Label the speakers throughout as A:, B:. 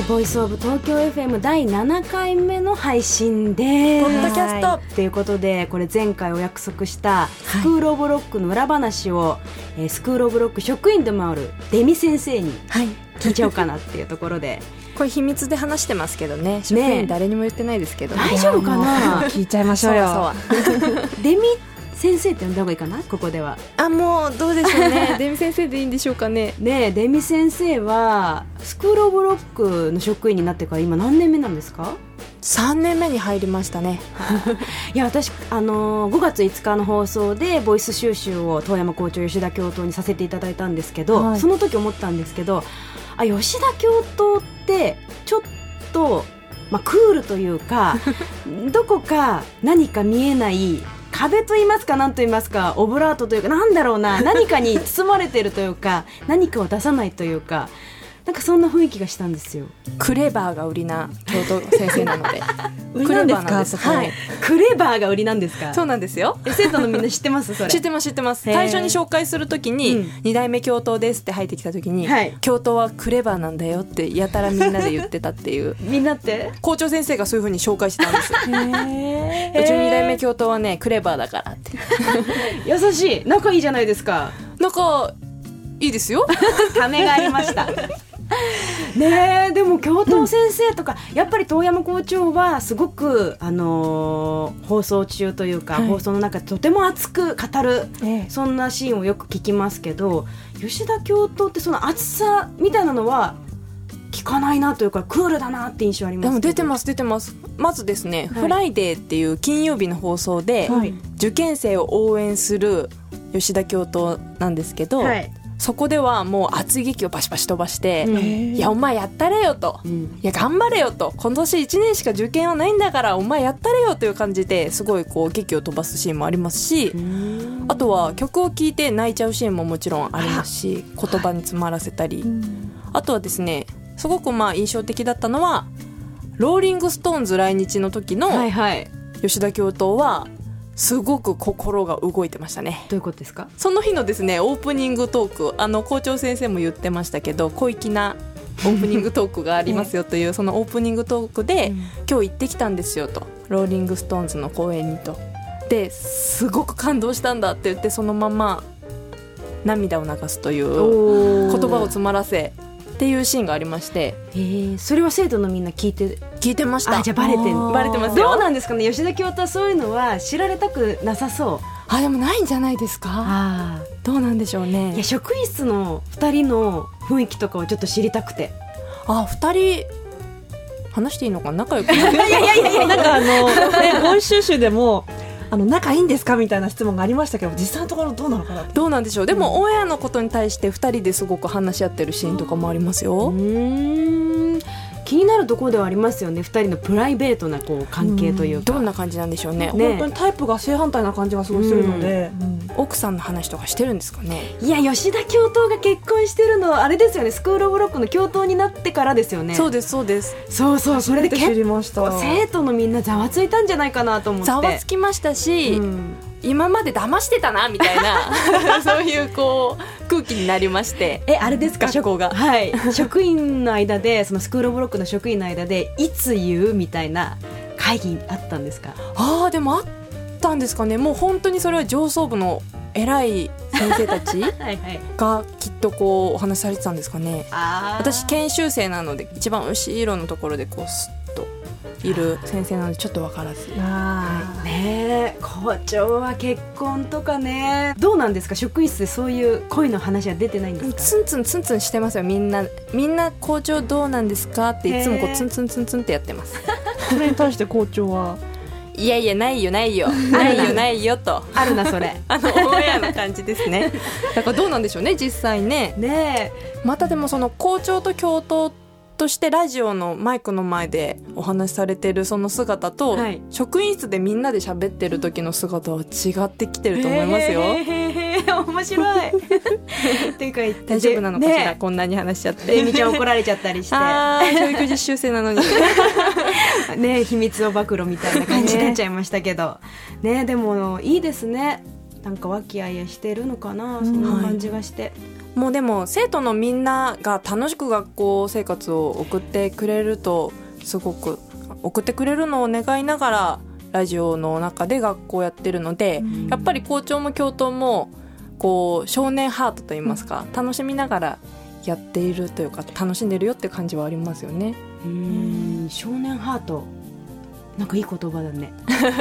A: Voice of 東京 FM 第7回目の配信です。
B: ポッドキャスト。
A: はい。ということで、これ前回お約束した School of Lock の裏話を、えー School of Lock 職員でもあるデミ先生に
B: はい。
A: 聞いちゃおうかなっていうところで、
B: これ秘密で話してますけどね。職員誰にも言ってないですけど、
A: 大丈夫かな？
C: 聞いちゃいましょうよ。
B: そう
A: デミ先生って呼んだ方がいいかな？ここでは。
B: あもうどうでしょうね。デミ先生でいいんでしょうかね。
A: ねえデミ先生は School of Lock の職員になってから今何年目なんですか
B: ？3年目に入りましたね。
A: いや私、あのー5月5日の放送でボイス収集を遠山校長吉田教頭にさせていただいたんですけど、
C: はい。
A: その時思ったんですけどあ吉田教頭ってちょっと、まあ、クールというか どこか何か見えない壁と言いますか何と言いますかオブラートというかなんだろうな何かに包まれてるというか何かを出さないというか。なんかそんな雰囲気がしたんですよ。
B: クレバーが売りな教頭先生なので。
C: 売りなんですか？
B: クレバーなんです。はい。
A: クレバーが売りなんですか？
B: そうなんですよ。
A: え生徒のみんな知ってます？それ。
B: 知ってます知ってます。最初に紹介するときに
A: うん「
B: 二代目教頭です」って入ってきたときに
A: はい「
B: 教頭はクレバーなんだよ」ってやたらみんなで言ってたっていう。
A: みんなって？
B: 校長先生がそういうふうに紹介してたんです
A: へ
B: うちの二代目教頭はねクレバーだからって。
A: 優しい。仲いいじゃないですか。
B: 仲いいですよ。
A: ためがありました ねえでも教頭先生とか、やっぱり遠山校長はすごく、あのー放送中というか、
B: はい。
A: 放送の中でとても熱く語る
C: ええ。
A: そんなシーンをよく聞きますけど吉田教頭ってその熱さみたいなのは聞かないなというかクールだなって印象あります
B: でも出て
A: す
B: ます出てます。まずですね、
A: はい
B: フライデーっていう金曜日の放送で、
A: はい
B: 受験生を応援する吉田教頭なんですけど、
A: はい、
B: そこではもう熱い檄をバシバシ飛ばして「
A: うん。
B: いやお前やったれよ」と「
A: うん。
B: いや頑張れよ」と「今年1年しか受験はないんだからお前やったれよ」という感じですごいこう檄を飛ばすシーンもありますし、あとは曲を聴いて泣いちゃうシーンももちろんありますし言葉に詰まらせたり、あとはですねすごくまあ印象的だったのはローリング・ストーンズ来日の時の吉田教頭はすごく心が動いてましたね。
A: どういうことですか？
B: その日のですねオープニングトークあの校長先生も言ってましたけど小粋なオープニングトークがありますよというそのオープニングトークで、今日行ってきたんですよと。ローリング・ストーンズの公演にと。ですごく感動したんだって言ってそのまま涙を流すという言葉を詰まらせっていうシーンがありまして。
A: えー、それは生徒のみんな聞いて
B: 聞いてました。
A: あじゃあバレてん
B: バレてますよ。
A: どうなんですかね？吉田教頭はそういうのは知られたくなさそう。
B: あでもないんじゃないですか？
A: あ
B: どうなんでしょう
A: いや
B: ね
A: 職員室の2人の雰囲気とかをちょっと知りたくて。
B: あ二人話していいのか？な仲良くない
C: いやいやいやいやなんかあの、ね、ボイス収集でもあの仲いいんですか？みたいな質問がありましたけど実際のところどうなのかな
B: どうなんでしょう。でも、オンエアのことに対して2人ですごく話し合ってるシーンとかもあります
A: う
B: よ、
A: ーん気になるところではありますよね。2人のプライベートなこう関係というか。
B: どんな感じなんでしょうね。
A: ね。
C: 本当にタイプが正反対な感じがすごいするので、うん。
B: 奥さんの話とかしてるんですかね。
A: いや吉田教頭が結婚してるのあれですよね。スクール・オブ・ロックの教頭になってからですよね。
B: そうですそうです。
A: そうそうそれで結
C: りました。
A: 構生徒のみんなざわついたんじゃないかなと思って。
B: ざわつきましたし、
A: うん
B: 今まで騙してたなみたいな。そういうこう空気になりまして。
A: えあれですか？
B: 学校が。
A: はい。職員の間でそのスクール・オブ・ロックの職員の間でいつ言う？みたいな会議あったんですか？
B: ああでもあったんですかね。もう本当にそれは上層部の偉い先生たち
A: はいはい。
B: がきっとこうお話しされてたんですかね。
A: あ
B: 私研修生なので一番後ろのところでこういる先生なのでちょっと分からず。
C: あー
A: ねえ校長は結婚とかね。どうなんですか？職員室でそういう恋の話は出てないんですか？
B: ツンツンツンツンしてますよ。みんなみんな校長どうなんですか？っていつもこうツンツンツンツンってやってます。
C: それに対して校長は？い
B: やいやないよないよ。な。いよ ないよと。
A: あるなそれ。
B: あのオンエアの感じですね。だからどうなんでしょうね実際ね。
A: ね
B: またでもその校長と教頭としてラジオのマイクの前でお話しされてるその姿と、
A: はい。
B: 職員室でみんなで喋ってる時の姿は違ってきて
A: え
B: ると思いますよ、
A: へーへーへー面白い。っていうか
B: 大丈夫なのかしら、
A: ね。
B: こんなに話しちゃって。
A: えみちゃん怒られちゃったりして。
B: 教育実習生なのに。
A: ね秘密を暴露みたいな感じになっちゃいましたけど。ねでもいいですね。なんか和気あいあいしてるのかな。そんな感じがして、
B: もうでも生徒のみんなが楽しく学校生活を送ってくれるとすごく送ってくれるのを願いながらラジオの中で学校やってるので、やっぱり校長も教頭もこう少年ハートといいますか、楽しみながらやっているというか楽しんでるよっていう感じはありますよね。
A: うん。少年ハートなんかいい言葉だね。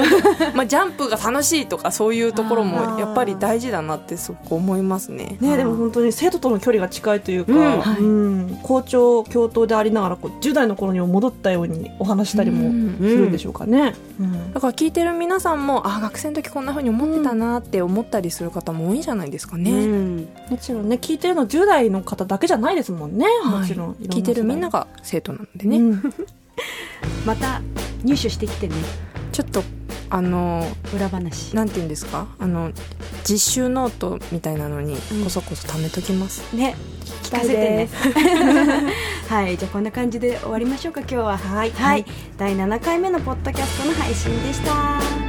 B: まあジャンプが楽しいとかそういうところもやっぱり大事だなってすごく思いますね。
C: ね、でも本当に生徒との距離が近いというか、
A: うん。
B: はい。
C: うん。校長教頭でありながらこう10代の頃にも戻ったようにお話したりもするんでしょうかね。うん。
B: だから聞いてる皆さんもあ学生の時こんな風に思ってたなって思ったりする方も多いんじゃないですかね。
A: うん。
C: もちろんね聞いてるの10代の方だけじゃないですもんね、もちろん。
B: はい聞いてるみんな
C: が
B: が生徒なのでね、
C: うん。
A: また入手してきてね。
B: ちょっとあの
A: 裏話。
B: なんて言うんですか？あの実習ノートみたいなのに
A: うん。
B: こそこそ貯めときます、
A: ね。聞かせてね。はい。じゃあこんな感じで終わりましょうか今日は。
C: はい。
A: はい、第7回目のポッドキャストの配信でした